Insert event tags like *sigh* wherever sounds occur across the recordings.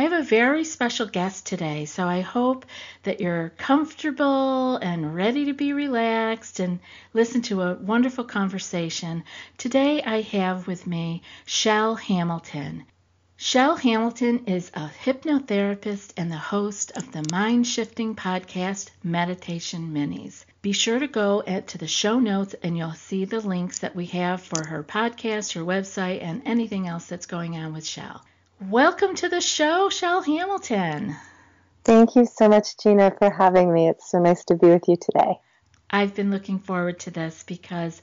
I have a very special guest today, so I hope that you're comfortable and ready to be relaxed and listen to a wonderful conversation. Today I have with me Chel Hamilton. Chel Hamilton is a hypnotherapist and the host of the mind shifting podcast Meditation Minis. Be sure to go to the show notes and you'll see the links that we have for her podcast, her website, and anything else that's going on with Chel. Welcome to the show, Chel Hamilton. Thank you so much, Gina, for having me. It's so nice to be with you today. I've been looking forward to this because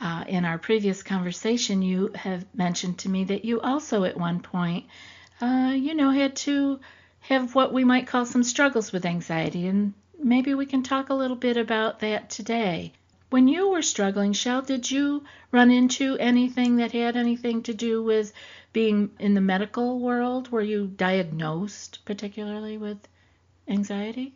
uh, in our previous conversation, you have mentioned to me that you also, at one point, uh, you know, had to have what we might call some struggles with anxiety. And maybe we can talk a little bit about that today. When you were struggling, Chel, did you run into anything that had anything to do with being in the medical world, were you diagnosed particularly with anxiety?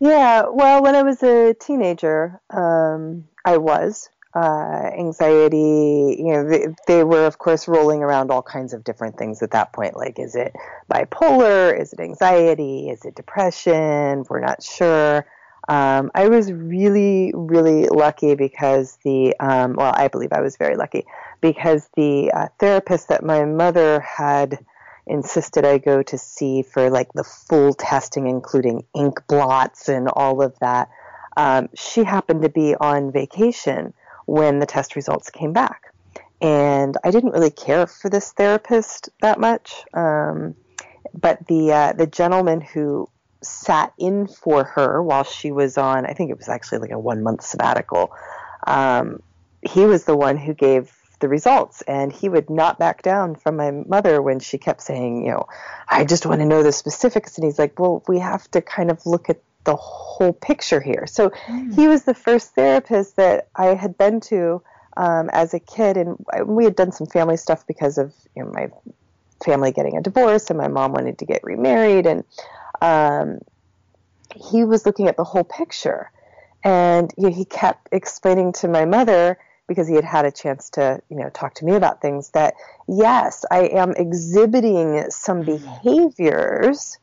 Yeah, well, when I was a teenager, um, I was. Uh, anxiety, you know, they, they, were, of course, rolling around all kinds of different things at that point. Like, is it bipolar? Is it anxiety? Is it depression? We're not sure. Um, I was really, really lucky because the, um, well, I believe I was very lucky because the uh, therapist that my mother had insisted I go to see for like the full testing, including ink blots and all of that, um, she happened to be on vacation when the test results came back. And I didn't really care for this therapist that much. Um, but the uh, the gentleman who sat in for her while she was on, I think it was actually like a one month sabbatical. Um, he was the one who gave the results, and he would not back down from my mother when she kept saying, you know, I just want to know the specifics. And he's like, well, we have to kind of look at the whole picture here. So mm. he was the first therapist that I had been to um, as a kid, and we had done some family stuff because of you know my family getting a divorce, and my mom wanted to get remarried, and um, he was looking at the whole picture. And you know, he kept explaining to my mother, because he had had a chance to, you know, talk to me about things, that yes, I am exhibiting some mm-hmm. behaviors,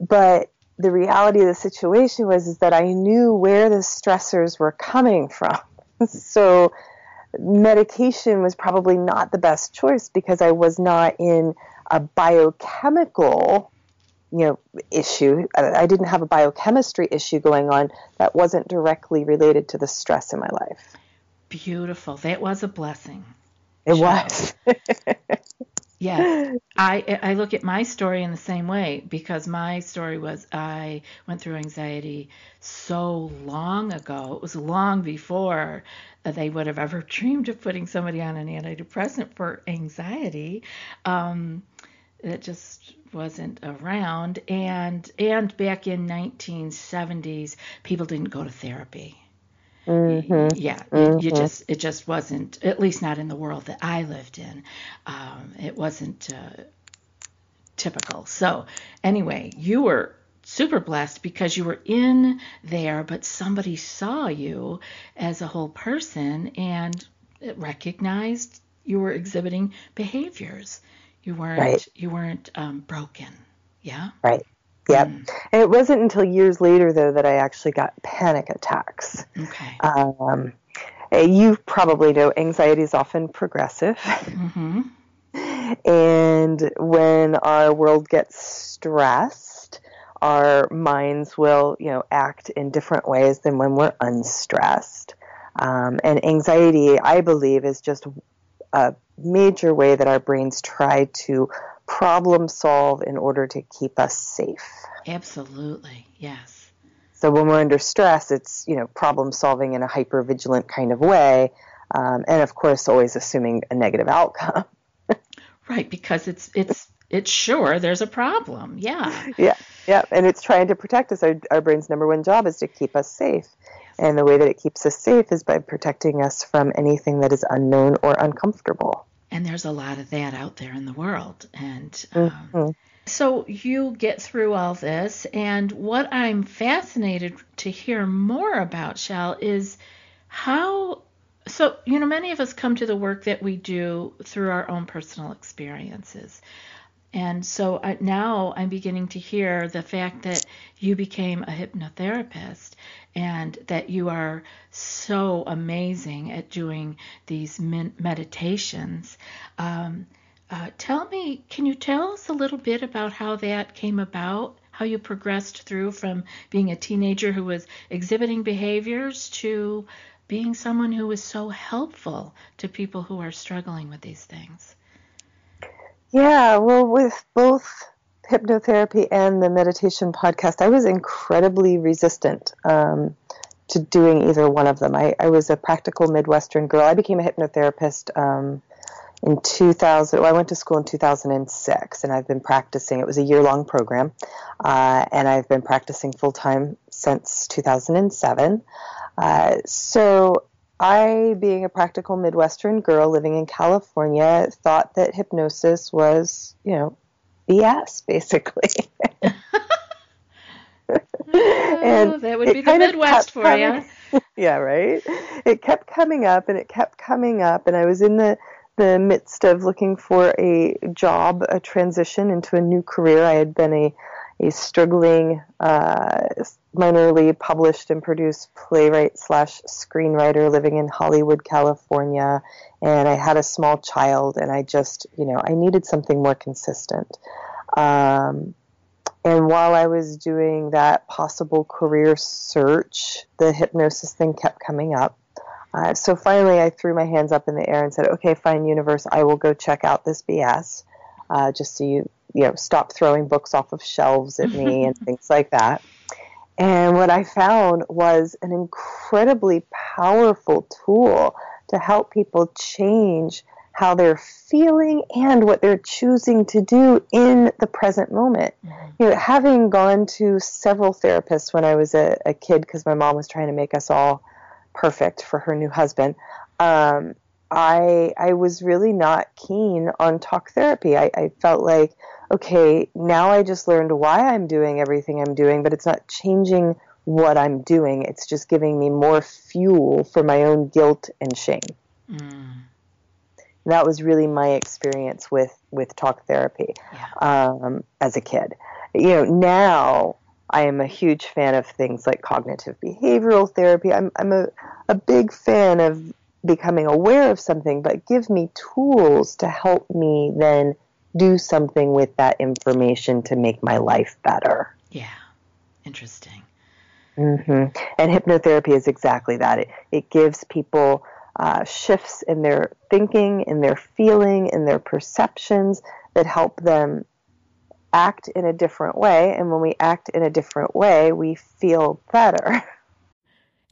but the reality of the situation was is that I knew where the stressors were coming from. *laughs* so medication was probably not the best choice because I was not in a biochemical you know issue. I didn't have a biochemistry issue going on that wasn't directly related to the stress in my life. Beautiful. That was a blessing. It was *laughs* yeah. *laughs* I i look at my story in the same way because my story was i went through anxiety so long ago. It was long before they would have ever *laughs* dreamed of putting somebody on an antidepressant for anxiety. Um, it just wasn't around. And and back in 1970s people didn't go to therapy mm-hmm. yeah mm-hmm. you just it just wasn't at least not in the world that i lived in um, it wasn't uh, typical. So, anyway, you were super blessed because you were in there, but somebody saw you as a whole person and recognized you were exhibiting behaviors. You weren't Right. you weren't um, broken. Yeah. Right. Yep. Mm. And it wasn't until years later, though, that I actually got panic attacks. Okay. Um, you probably know anxiety is often progressive. Mm-hmm. And when our world gets stressed, our minds will, you know, act in different ways than when we're unstressed. Um, and anxiety, I believe, is just a major way that our brains try to problem solve in order to keep us safe. Absolutely. Yes. So when we're under stress, it's you know problem solving in a hyper vigilant kind of way, um, and of course always assuming a negative outcome. *laughs* Right, because it's it's it's sure there's a problem. Yeah. yeah, yeah, and it's trying to protect us. Our, our brain's number one job is to keep us safe, and the way that it keeps us safe is by protecting us from anything that is unknown or uncomfortable. And there's a lot of that out there in the world. And um, Mhm. so you get through all this. And what I'm fascinated to hear more about, Chel, is how. So, you know, many of us come to the work that we do through our own personal experiences. And so I, now I'm beginning to hear the fact that you became a hypnotherapist and that you are so amazing at doing these meditations. Um, uh, tell me, can you tell us a little bit about how that came about? How you progressed through from being a teenager who was exhibiting behaviors to being someone who was so helpful to people who are struggling with these things? Yeah, well, with both hypnotherapy and the meditation podcast, I was incredibly resistant um, to doing either one of them. I, I was a practical Midwestern girl. I became a hypnotherapist um, in 2000. Well, I went to school in 2006, and I've been practicing. It was a year long program, uh, and I've been practicing full time since 2007. Uh, so I, being a practical Midwestern girl living in California, thought that hypnosis was, you know, BS, basically. *laughs* Oh, that would be the Midwest for coming- you. *laughs* yeah, right. It kept coming up and it kept coming up, and I was in the the midst of looking for a job, a transition into a new career. I had been a a struggling, uh, minorly published and produced playwright slash screenwriter living in Hollywood, California, and I had a small child, and I just, you know, I needed something more consistent. Um, and while I was doing that possible career search, the hypnosis thing kept coming up. Uh, so finally, I threw my hands up in the air and said, "Okay, fine, universe, I will go check out this BS, uh, just so you, you know, stop throwing books off of shelves at me and *laughs* things like that." And what I found was an incredibly powerful tool to help people change how they're feeling and what they're choosing to do in the present moment. You know, having gone to several therapists when I was a, a kid, because my mom was trying to make us all perfect for her new husband, um, I I was really not keen on talk therapy. I, I felt like, okay, now I just learned why I'm doing everything I'm doing, but it's not changing what I'm doing. It's just giving me more fuel for my own guilt and shame. Mm, that was really my experience with with talk therapy um, as a kid. You know, now I am a huge fan of things like cognitive behavioral therapy. I'm I'm a a big fan of becoming aware of something, but give me tools to help me then do something with that information to make my life better. yeah. Interesting. hmm And hypnotherapy is exactly that. It, it gives people uh, shifts in their thinking, in their feeling, in their perceptions that help them act in a different way. And when we act in a different way, we feel better. *laughs*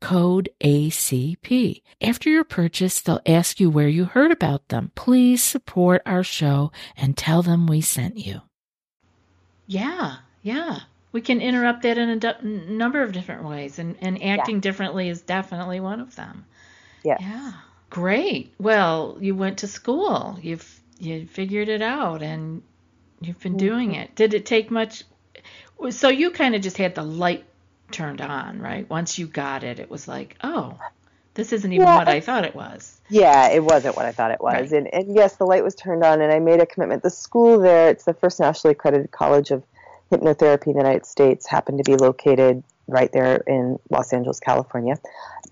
code ACP. After your purchase, they'll ask you where you heard about them. Please support our show and tell them we sent you. Yeah, yeah. We can interrupt that in a d- number of different ways, and, and acting yeah. differently is definitely one of them. Yeah. Yeah. Great. Well, you went to school. You've you figured it out, and you've been mm-hmm. doing it. Did it take much? So you kind of just had the light turned on, right? Once you got it, it was like, oh, this isn't even yeah, what I thought it was. Yeah, it wasn't what I thought it was. Right. And, and yes, the light was turned on, and I made a commitment. The school there, it's the first nationally accredited college of hypnotherapy in the United States, happened to be located right there in Los Angeles, California.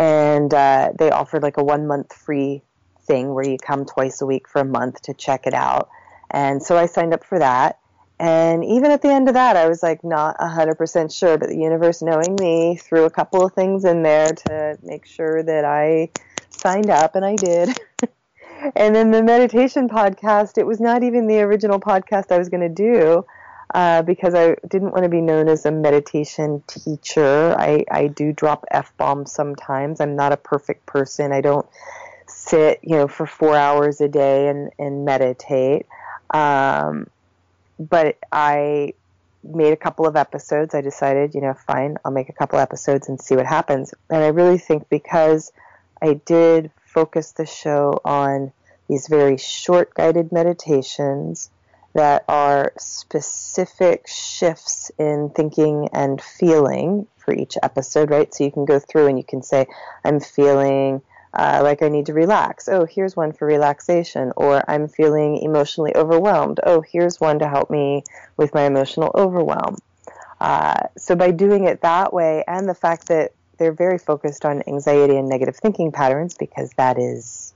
And uh, they offered like a one month free thing where you come twice a week for a month to check it out. And so I signed up for that. And even at the end of that, I was like not 100% sure, but the universe, knowing me, threw a couple of things in there to make sure that I signed up, and I did. *laughs* and then the meditation podcast, it was not even the original podcast I was going to do uh, because I didn't want to be known as a meditation teacher. I, I do drop F bombs sometimes. I'm not a perfect person. I don't sit, you know, for four hours a day and, and meditate. Um, but I made a couple of episodes. I decided, you know, fine, I'll make a couple episodes and see what happens. And I really think because I did focus the show on these very short guided meditations that are specific shifts in thinking and feeling for each episode, right? So you can go through and you can say, I'm feeling uh, like I need to relax. Oh, here's one for relaxation. Or I'm feeling emotionally overwhelmed. Oh, here's one to help me with my emotional overwhelm. Uh, so by doing it that way, and the fact that they're very focused on anxiety and negative thinking patterns, because that is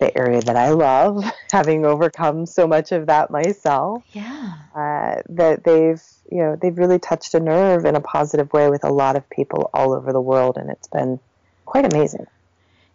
the area that I love, *laughs* having overcome so much of that myself. Yeah. Uh, that they've you know they've really touched a nerve in a positive way with a lot of people all over the world, and it's been quite amazing.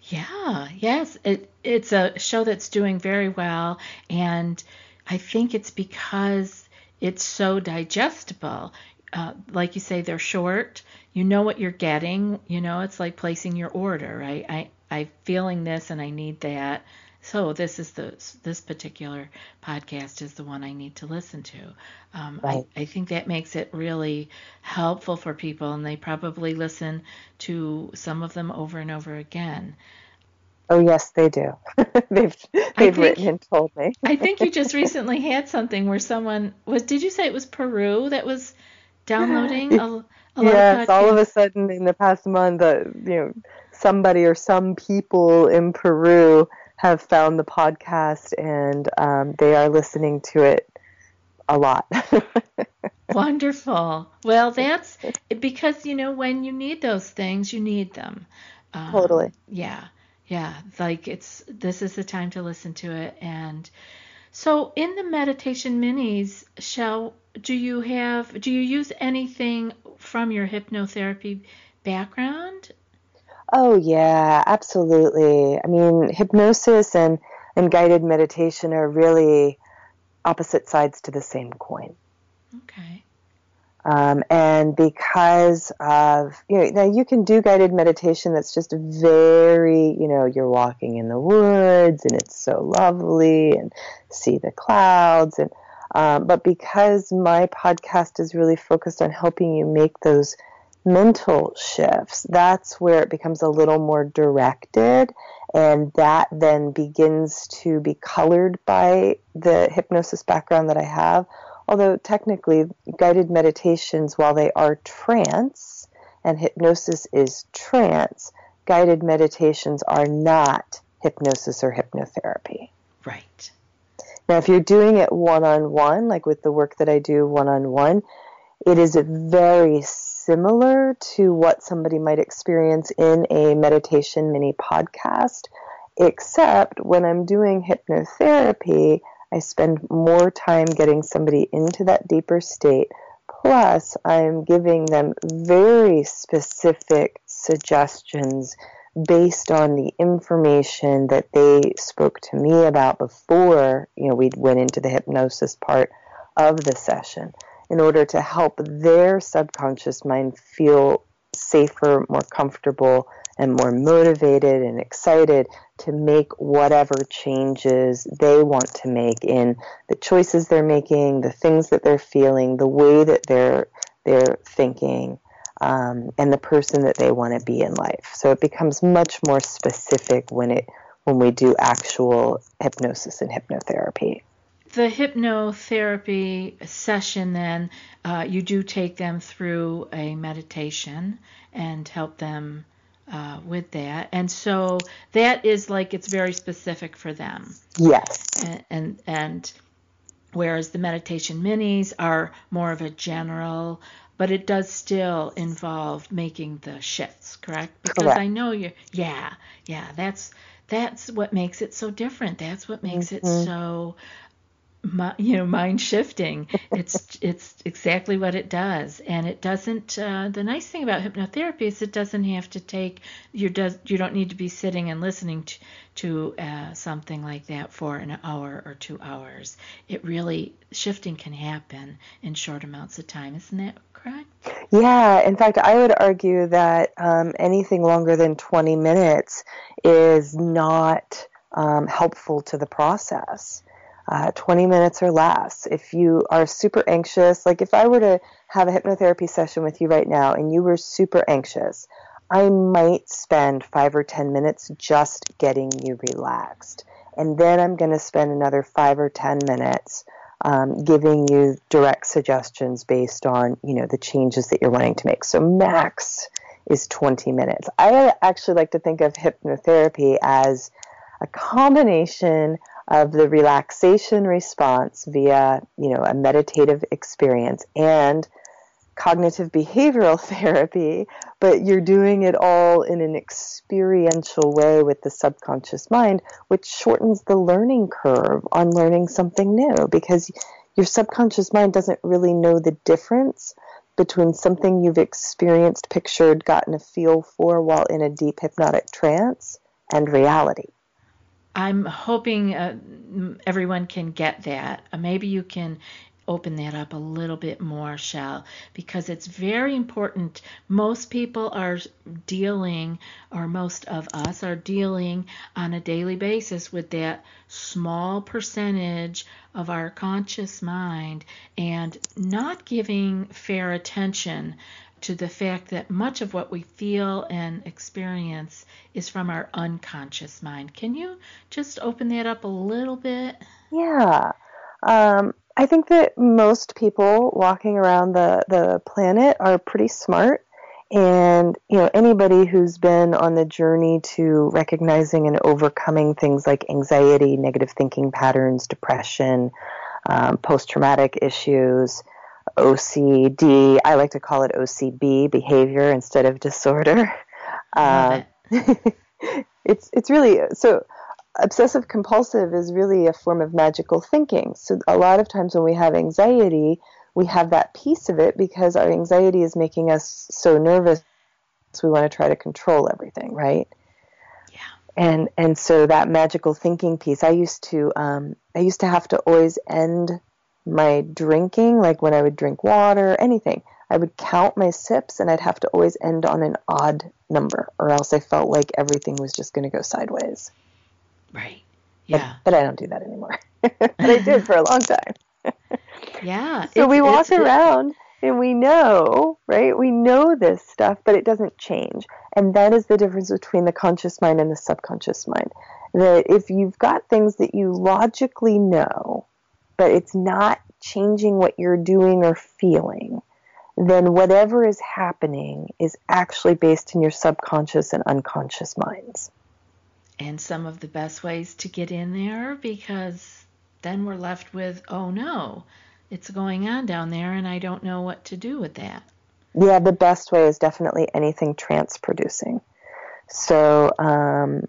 Yeah, yes. It it's a show that's doing very well and I think it's because it's so digestible. Uh, like you say, they're short. You know what you're getting. You know, it's like placing your order, right? I I'm feeling this and I need that. So this is the this particular podcast is the one I need to listen to. Um, right. I, I think that makes it really helpful for people, and they probably listen to some of them over and over again. Oh yes, they do. *laughs* they've they've think, written and told me. I think you just *laughs* recently had something where someone was. Did you say it was Peru that was downloading a, a yes, all of a sudden in the past month, uh, you know, somebody or some people in Peru have found the podcast and um, they are listening to it a lot. *laughs* Wonderful. Well, that's because you know when you need those things, you need them. Um, totally. Yeah yeah like it's this is the time to listen to it and so in the meditation minis Chel do you have do you use anything from your hypnotherapy background oh yeah absolutely i mean hypnosis and and guided meditation are really opposite sides to the same coin okay Um, and because of, you know, now you can do guided meditation that's just very, you know, you're walking in the woods and it's so lovely and see the clouds. And, um, but because my podcast is really focused on helping you make those mental shifts, that's where it becomes a little more directed. And that then begins to be colored by the hypnosis background that I have. Although technically, guided meditations, while they are trance and hypnosis is trance, guided meditations are not hypnosis or hypnotherapy. Right. Now, if you're doing it one on one, like with the work that I do one on one, it is a very similar to what somebody might experience in a meditation mini podcast, except when I'm doing hypnotherapy, I spend more time getting somebody into that deeper state. Plus, I'm giving them very specific suggestions based on the information that they spoke to me about before, you know, we went into the hypnosis part of the session in order to help their subconscious mind feel safer, more comfortable, and more motivated and excited to make whatever changes they want to make in the choices they're making, the things that they're feeling, the way that they're they're thinking, um, and the person that they want to be in life. So it becomes much more specific when it when we do actual hypnosis and hypnotherapy the hypnotherapy session, then uh, you do take them through a meditation and help them uh, with that. And so that is like it's very specific for them. Yes. And, and, and whereas the meditation minis are more of a general, but it does still involve making the shifts, correct? Because correct. I know you. Yeah, yeah. That's that's what makes it so different. That's what makes mm-hmm. it so you know mind shifting. It's *laughs* it's exactly what it does. And it doesn't uh, the nice thing about hypnotherapy is it doesn't have to take you does you don't need to be sitting and listening to, to uh, something like that for an hour or two hours. It really shifting can happen in short amounts of time. Isn't that correct? Yeah. In fact i would argue that um, anything longer than 20 minutes is not um, helpful to the process uh, 20 minutes or less. If you are super anxious, like if I were to have a hypnotherapy session with you right now and you were super anxious, I might spend five or 10 minutes just getting you relaxed. And then I'm going to spend another five or 10 minutes um, giving you direct suggestions based on, you know, the changes that you're wanting to make. So max is 20 minutes. I actually like to think of hypnotherapy as a combination of the relaxation response via, you know, a meditative experience and cognitive behavioral *laughs* therapy, but you're doing it all in an experiential way with the subconscious mind, which shortens the learning curve on learning something new because your subconscious mind doesn't really know the difference between something you've experienced, pictured, gotten a feel for while in a deep hypnotic trance and reality. I'm hoping uh, everyone can get that. Uh, maybe you can open that up a little bit more, Chel, because it's very important. Most people are dealing, or most of us are dealing on a daily basis with that small percentage of our conscious mind and not giving fair attention to the fact that much of what we feel and experience is from our unconscious mind. Can you just open that up a little bit? Yeah. Um, I think that most people walking around the, the planet are pretty smart. And, you know, anybody who's been on the journey to recognizing and overcoming things like anxiety, negative thinking patterns, depression, um, post traumatic issues, OCD. I like to call it OCB, behavior instead of disorder. *laughs* Uh, *laughs* it's it's really so obsessive compulsive is really a form of magical thinking. So a lot of times when we have anxiety, we have that piece of it because our anxiety is making us so nervous. So we want to try to control everything, right? Yeah. And and so that magical thinking piece, I used to um, I used to have to always end my drinking, like when I would drink water, anything, I would count my sips and I'd have to always end on an odd number, or else I felt like everything was just going to go sideways. Right. But, Yeah. but I don't do that anymore. *laughs* but I did for a long time. *laughs* yeah. So It- we walk it- around and we know, right? We know this stuff, but it doesn't change. And that is the difference between the conscious mind and the subconscious mind. That if you've got things that you logically know, but it's not changing what you're doing or feeling, then whatever is happening is actually based in your subconscious and unconscious minds. and some of the best ways to get in there because then we're left with, oh no, it's going on down there and I don't know what to do with that. Yeah, the best way is definitely anything trance producing. So, um,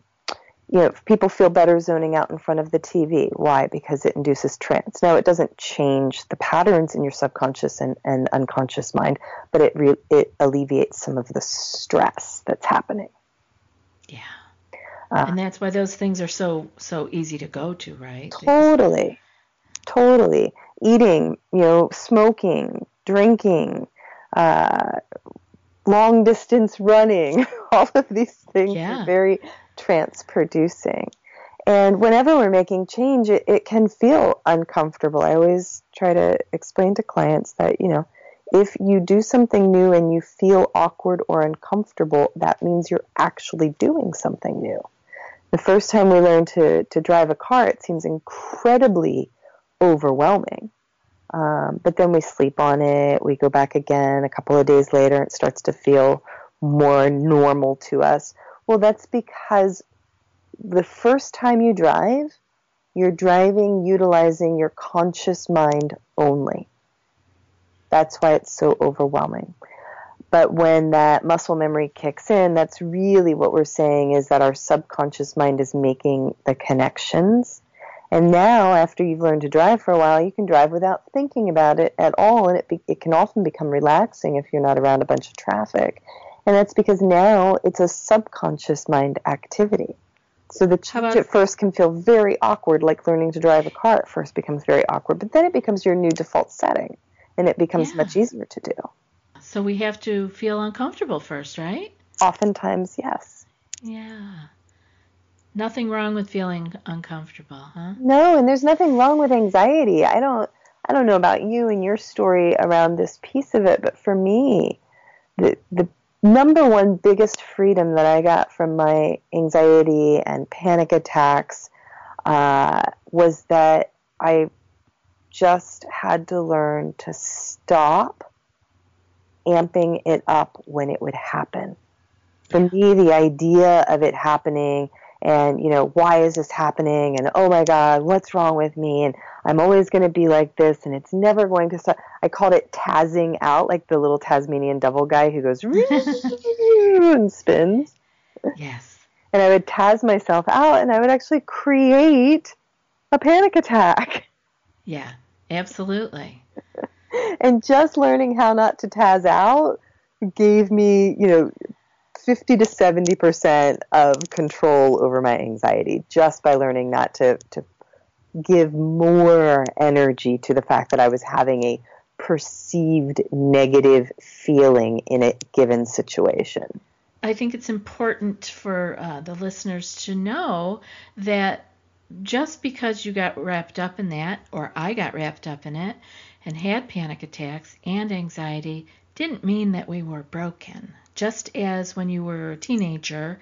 you know, people feel better zoning out in front of the TV. Why? Because it induces trance. Now, it doesn't change the patterns in your subconscious and, and unconscious mind, but it re- it alleviates some of the stress that's happening. Yeah. Uh, and that's why those things are so so easy to go to, right? Totally, totally. Eating, you know, smoking, drinking, uh, long distance running, *laughs* all of these things Yeah. are very trance producing. And whenever we're making change, it, it can feel uncomfortable. I always try to explain to clients that, you know, if you do something new and you feel awkward or uncomfortable, that means you're actually doing something new. The first time we learn to, to drive a car, it seems incredibly overwhelming. Um, but then we sleep on it, we go back again a couple of days later, it starts to feel more normal to us. Well, that's because the first time you drive, you're driving utilizing your conscious mind only. That's why it's so overwhelming. But when that muscle memory kicks in, that's really what we're saying is that our subconscious mind is making the connections. And now, after you've learned to drive for a while, you can drive without thinking about it at all, and it, be, it can often become relaxing if you're not around a bunch of traffic. And that's because now it's a subconscious mind activity. So the change at first can feel very awkward, like learning to drive a car at first becomes very awkward, but then it becomes your new default setting, and it becomes Yeah. much easier to do. So we have to feel uncomfortable first, right? Oftentimes, yes. Yeah. Nothing wrong with feeling uncomfortable, huh? No, and there's nothing wrong with anxiety. I don't I don't know about you and your story around this piece of it, but for me, the the number one biggest freedom that I got from my anxiety and panic attacks uh, was that I just had to learn to stop amping it up when it would happen. For me, the idea of it happening and, you know, why is this happening? And, oh my God, what's wrong with me? And I'm always going to be like this and it's never going to stop. I called it tazzing out, like the little Tasmanian devil guy who goes and spins. Yes. And I would taz myself out and I would actually create a panic attack. Yeah. Absolutely. and just learning how not to taz out gave me, you know, 50 to 70% of control over my anxiety just by learning not to, to give more energy to the fact that I was having a perceived negative feeling in a given situation. I think it's important for uh, the listeners to know that just because you got wrapped up in that, or I got wrapped up in it, and had panic attacks and anxiety, didn't mean that we were broken. Just as when you were a teenager,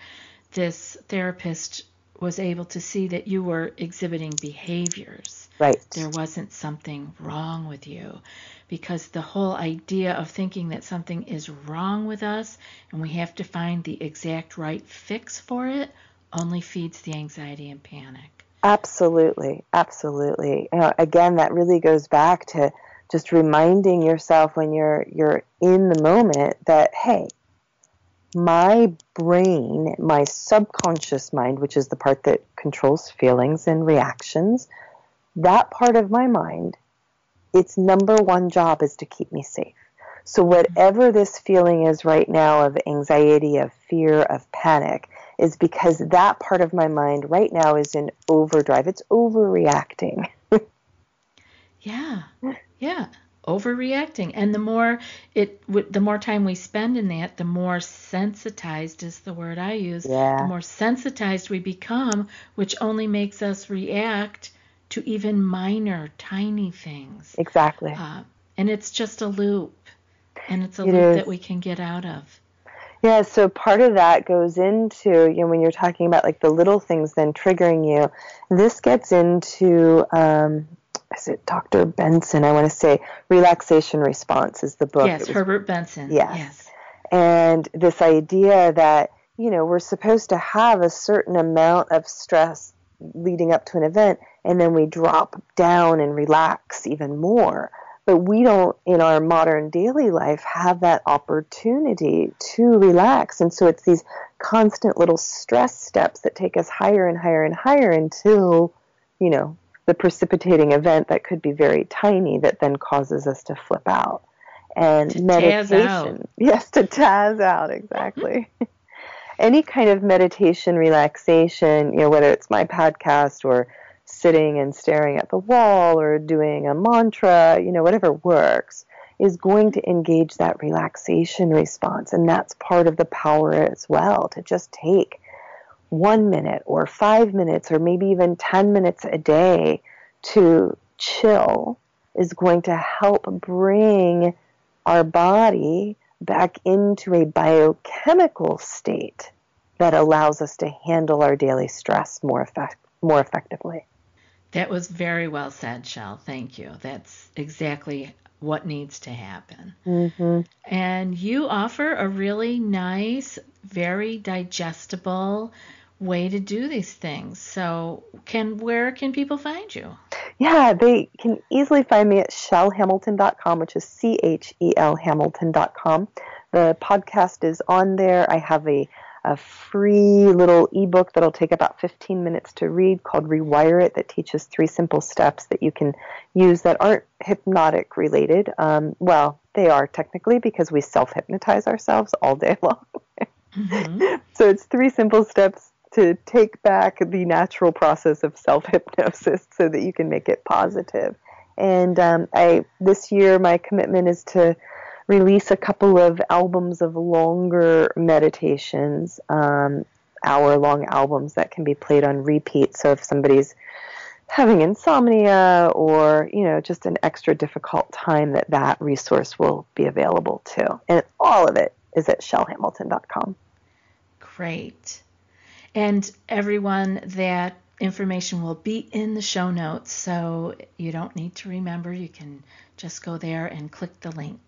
this therapist was able to see that you were exhibiting behaviors. Right. There wasn't something wrong with you. Because the whole idea of thinking that something is wrong with us and we have to find the exact right fix for it only feeds the anxiety and panic. Absolutely, absolutely. You know, again, that really goes back to just reminding yourself when you're you're in the moment that hey, my brain, my subconscious mind, which is the part that controls feelings and reactions, that part of my mind, its number one job is to keep me safe. So whatever this feeling is right now of anxiety, of fear, of panic, is because that part of my mind right now is in overdrive. It's overreacting. *laughs* Yeah. Yeah. Overreacting and the more it the more time we spend in that the more sensitized is the word i use Yeah. the more sensitized we become which only makes us react to even minor tiny things Exactly. uh, and it's just a loop and it's a It loop is. that we can get out of Yeah, so part of that goes into, you know, when you're talking about like the little things then triggering you, this gets into, um, is it Dr. Benson? I want to say Relaxation Response is the book. yes was- herbert benson Yes. yes and this idea that, you know, we're supposed to have a certain amount of stress leading up to an event and then we drop down and relax even more. But we don't, in our modern daily life, have that opportunity to relax. And so it's these constant little stress steps that take us higher and higher and higher until, you know, the precipitating event that could be very tiny that then causes us to flip out. And To taz meditation, out. *laughs* yes, to taz out, exactly. Mm-hmm. *laughs* Any kind of meditation, relaxation, you know, whether it's my podcast or sitting and staring at the wall or doing a mantra, you know, whatever works, is going to engage that relaxation response. And that's part of the power as well to just take one minute or five minutes or maybe even 10 minutes a day to chill is going to help bring our body back into a biochemical state that allows us to handle our daily stress more effect- more effectively. That was very well said, Chel. Thank you. That's exactly what needs to happen. hmm And you offer a really nice, very digestible way to do these things. So, can where can people find you? Yeah, they can easily find me at chelhamilton.com, which is C H E L Hamilton.com. The podcast is on there. I have a, a free little ebook that'll take about 15 minutes to read called Rewire It that teaches three simple steps that you can use that aren't hypnotic related. Um, well, they are technically because we self hypnotize ourselves all day *laughs* long. Mhm. So it's three simple steps to take back the natural process of self hypnosis so that you can make it positive. And um, I this year my commitment is to release a couple of albums of longer meditations, um, hour long albums that can be played on repeat. So if somebody's having insomnia or you know just an extra difficult time that that resource will be available too and all of it is at chelhamilton.com Great. And everyone, that information will be in the show notes, so you don't need to remember. You can just go there and click the link.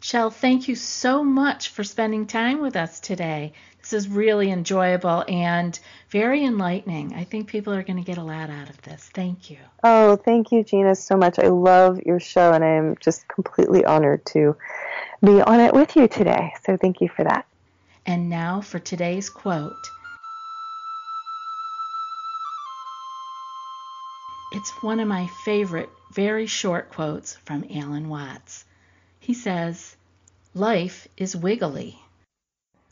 Chel, thank you so much for spending time with us today. This is really enjoyable and very enlightening. I think people are going to get a lot out of this. Thank you. Oh, thank you, Gina, so much. I love your show, and I am just completely honored to be on it with you today. So thank you for that. And now for today's quote. It's one of my favorite, very short quotes from Alan Watts. He says, Life is wiggly.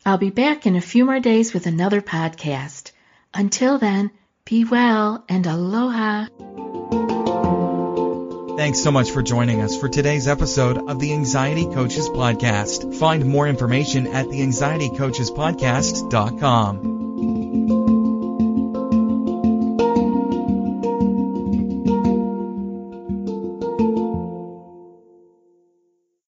I'll be back in a few more days with another podcast. Until then, be well and aloha. Thanks so much for joining us for today's episode of the Anxiety Coaches Podcast. Find more information at theanxietycoachespodcast.com.